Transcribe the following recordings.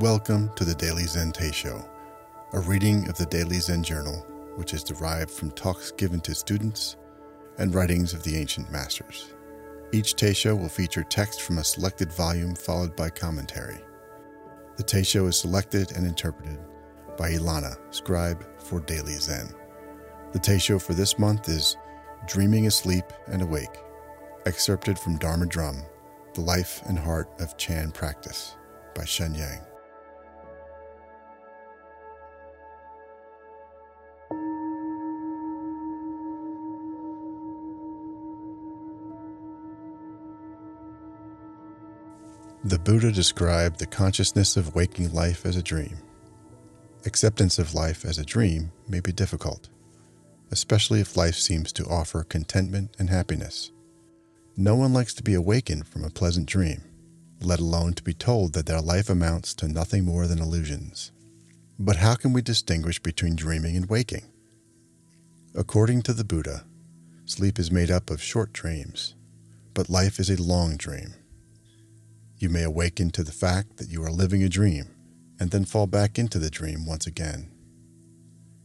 Welcome to the Daily Zen Teisho, a reading of the Daily Zen Journal, which is derived from talks given to students and writings of the ancient masters. Each Teisho will feature text from a selected volume followed by commentary. The Teisho is selected and interpreted by Ilana, scribe for Daily Zen. The Teisho for this month is Dreaming Asleep and Awake, excerpted from Dharma Drum, The Life and Heart of Chan Practice by Sheng Yen. The Buddha described the consciousness of waking life as a dream. Acceptance of life as a dream may be difficult, especially if life seems to offer contentment and happiness. No one likes to be awakened from a pleasant dream, let alone to be told that their life amounts to nothing more than illusions. But how can we distinguish between dreaming and waking? According to the Buddha, sleep is made up of short dreams, but life is a long dream. You may awaken to the fact that you are living a dream and then fall back into the dream once again.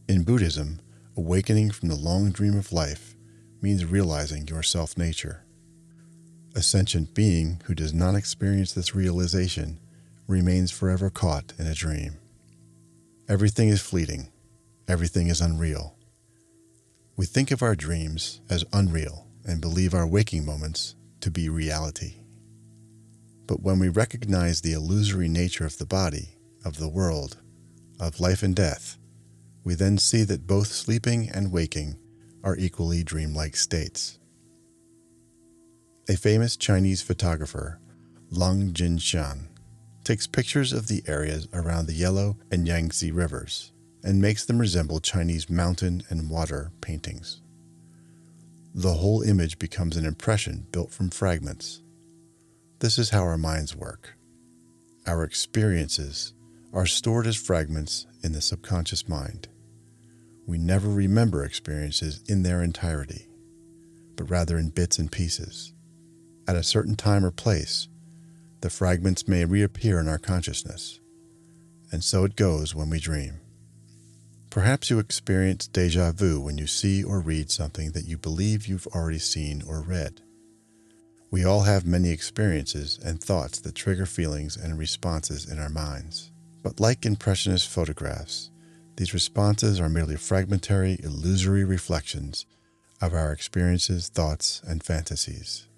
In Buddhism, awakening from the long dream of life means realizing your self nature. A sentient being who does not experience this realization remains forever caught in a dream. Everything is fleeting, everything is unreal. We think of our dreams as unreal and believe our waking moments to be reality. But when we recognize the illusory nature of the body, of the world, of life and death, we then see that both sleeping and waking are equally dreamlike states. A famous Chinese photographer, Lang Jingshan, takes pictures of the areas around the Yellow and Yangtze rivers and makes them resemble Chinese mountain and water paintings. The whole image becomes an impression built from fragments this is how our minds work. Our experiences are stored as fragments in the subconscious mind. We never remember experiences in their entirety, but rather in bits and pieces. At a certain time or place, the fragments may reappear in our consciousness, and so it goes when we dream. Perhaps you experience deja vu when you see or read something that you believe you've already seen or read. We all have many experiences and thoughts that trigger feelings and responses in our minds. But like impressionist photographs, these responses are merely fragmentary, illusory reflections of our experiences, thoughts, and fantasies.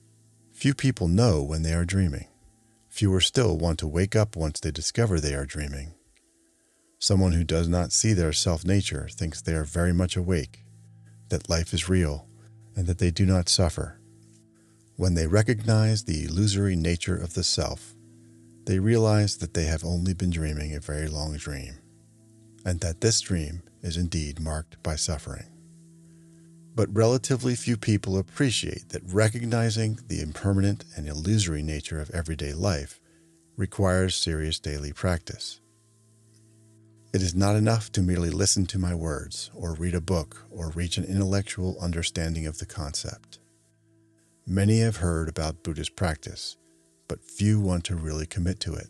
Few people know when they are dreaming. Fewer still want to wake up once they discover they are dreaming. Someone who does not see their self nature thinks they are very much awake, that life is real, and that they do not suffer. When they recognize the illusory nature of the self, they realize that they have only been dreaming a very long dream, and that this dream is indeed marked by suffering. But relatively few people appreciate that recognizing the impermanent and illusory nature of everyday life requires serious daily practice. It is not enough to merely listen to my words, or read a book, or reach an intellectual understanding of the concept. Many have heard about Buddhist practice, but few want to really commit to it.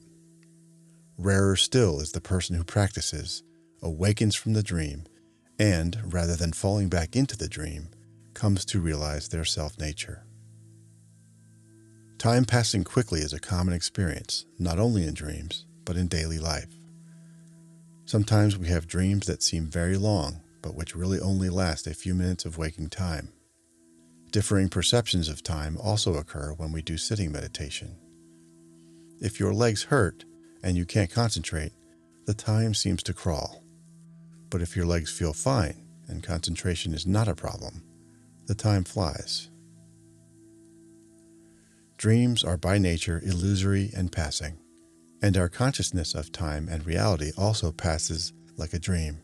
Rarer still is the person who practices, awakens from the dream, and, rather than falling back into the dream, comes to realize their self nature. Time passing quickly is a common experience, not only in dreams, but in daily life. Sometimes we have dreams that seem very long, but which really only last a few minutes of waking time. Differing perceptions of time also occur when we do sitting meditation. If your legs hurt and you can't concentrate, the time seems to crawl. But if your legs feel fine and concentration is not a problem, the time flies. Dreams are by nature illusory and passing, and our consciousness of time and reality also passes like a dream.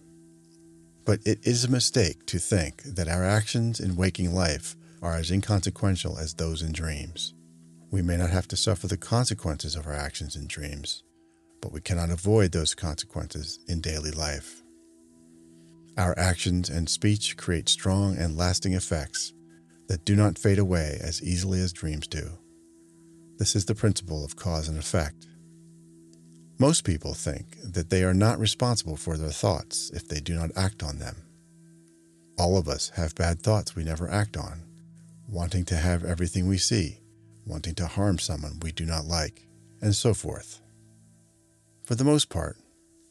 But it is a mistake to think that our actions in waking life are as inconsequential as those in dreams. We may not have to suffer the consequences of our actions in dreams, but we cannot avoid those consequences in daily life. Our actions and speech create strong and lasting effects that do not fade away as easily as dreams do. This is the principle of cause and effect. Most people think that they are not responsible for their thoughts if they do not act on them. All of us have bad thoughts we never act on, wanting to have everything we see, wanting to harm someone we do not like, and so forth. For the most part,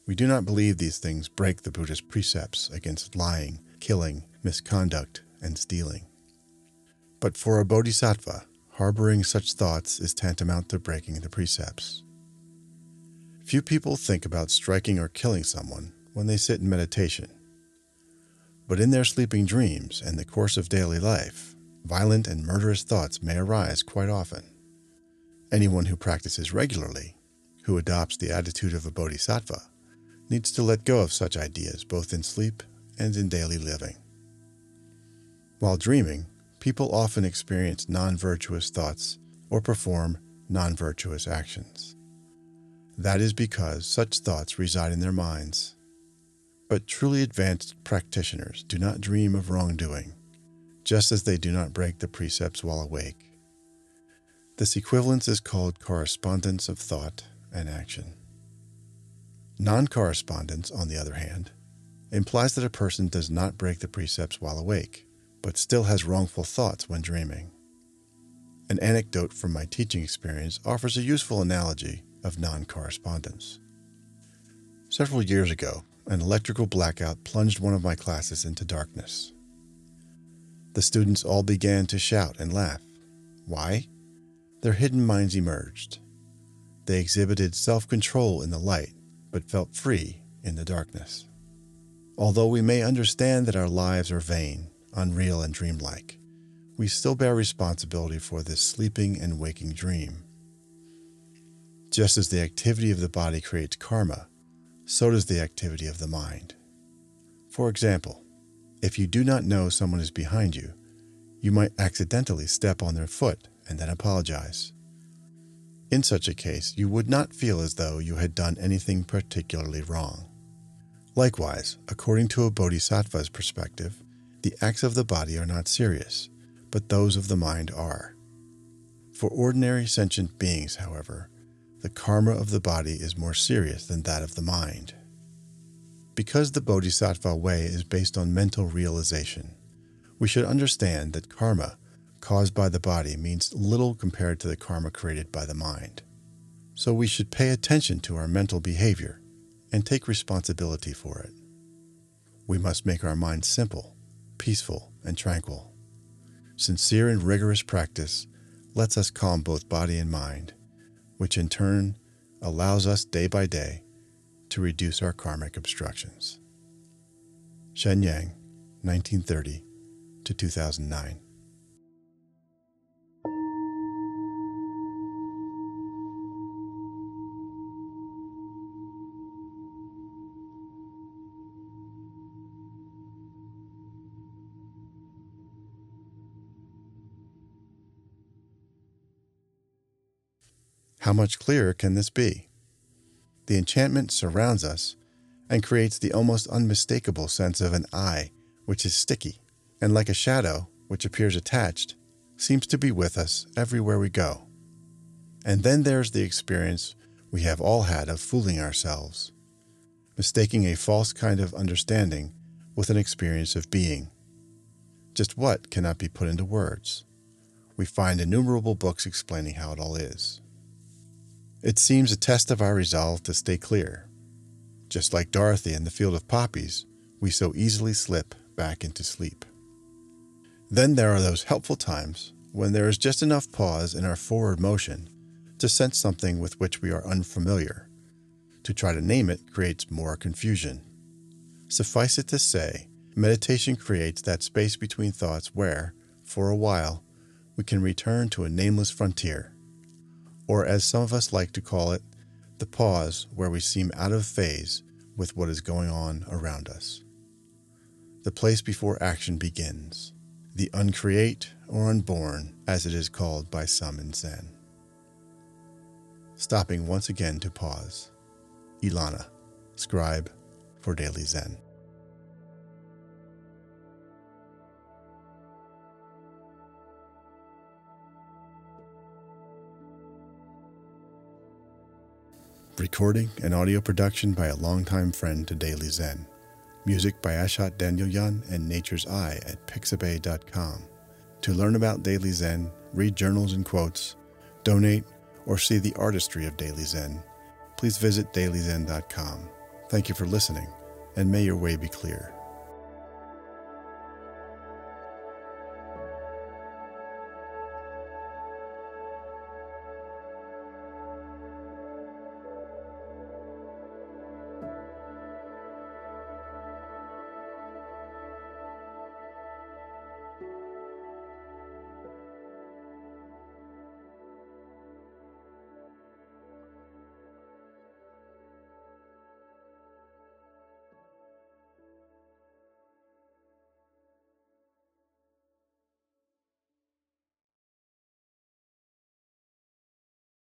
we do not believe these things break the Buddhist precepts against lying, killing, misconduct, and stealing. But for a bodhisattva, harboring such thoughts is tantamount to breaking the precepts. Few people think about striking or killing someone when they sit in meditation. But in their sleeping dreams and the course of daily life, violent and murderous thoughts may arise quite often. Anyone who practices regularly, who adopts the attitude of a bodhisattva, needs to let go of such ideas both in sleep and in daily living. While dreaming, people often experience non virtuous thoughts or perform non virtuous actions. That is because such thoughts reside in their minds. But truly advanced practitioners do not dream of wrongdoing, just as they do not break the precepts while awake. This equivalence is called correspondence of thought and action. Non correspondence, on the other hand, implies that a person does not break the precepts while awake, but still has wrongful thoughts when dreaming. An anecdote from my teaching experience offers a useful analogy of non correspondence. Several years ago, an electrical blackout plunged one of my classes into darkness. The students all began to shout and laugh. Why? Their hidden minds emerged. They exhibited self control in the light, but felt free in the darkness. Although we may understand that our lives are vain, unreal, and dreamlike, we still bear responsibility for this sleeping and waking dream. Just as the activity of the body creates karma, so does the activity of the mind. For example, if you do not know someone is behind you, you might accidentally step on their foot and then apologize. In such a case, you would not feel as though you had done anything particularly wrong. Likewise, according to a bodhisattva's perspective, the acts of the body are not serious, but those of the mind are. For ordinary sentient beings, however, the karma of the body is more serious than that of the mind. Because the Bodhisattva way is based on mental realization, we should understand that karma caused by the body means little compared to the karma created by the mind. So we should pay attention to our mental behavior and take responsibility for it. We must make our minds simple, peaceful, and tranquil. Sincere and rigorous practice lets us calm both body and mind which in turn allows us day by day to reduce our karmic obstructions. Sheng Yen, 1930 to 2009. How much clearer can this be? The enchantment surrounds us and creates the almost unmistakable sense of an I, which is sticky, and like a shadow, which appears attached, seems to be with us everywhere we go. And then there's the experience we have all had of fooling ourselves, mistaking a false kind of understanding with an experience of being. Just what cannot be put into words. We find innumerable books explaining how it all is. It seems a test of our resolve to stay clear. Just like Dorothy in the field of poppies, we so easily slip back into sleep. Then there are those helpful times when there is just enough pause in our forward motion to sense something with which we are unfamiliar. To try to name it creates more confusion. Suffice it to say, meditation creates that space between thoughts where, for a while, we can return to a nameless frontier or as some of us like to call it, the pause where we seem out of phase with what is going on around us. The place before action begins, the uncreate or unborn, as it is called by some in Zen. Stopping once again to pause. Ilana, scribe for Daily Zen. Recording and audio production by a longtime friend to Daily Zen. Music by Ashot Danielyan and Nature's Eye at pixabay.com. To learn about Daily Zen, read journals and quotes, donate, or see the artistry of Daily Zen, please visit dailyzen.com. Thank you for listening, and may your way be clear.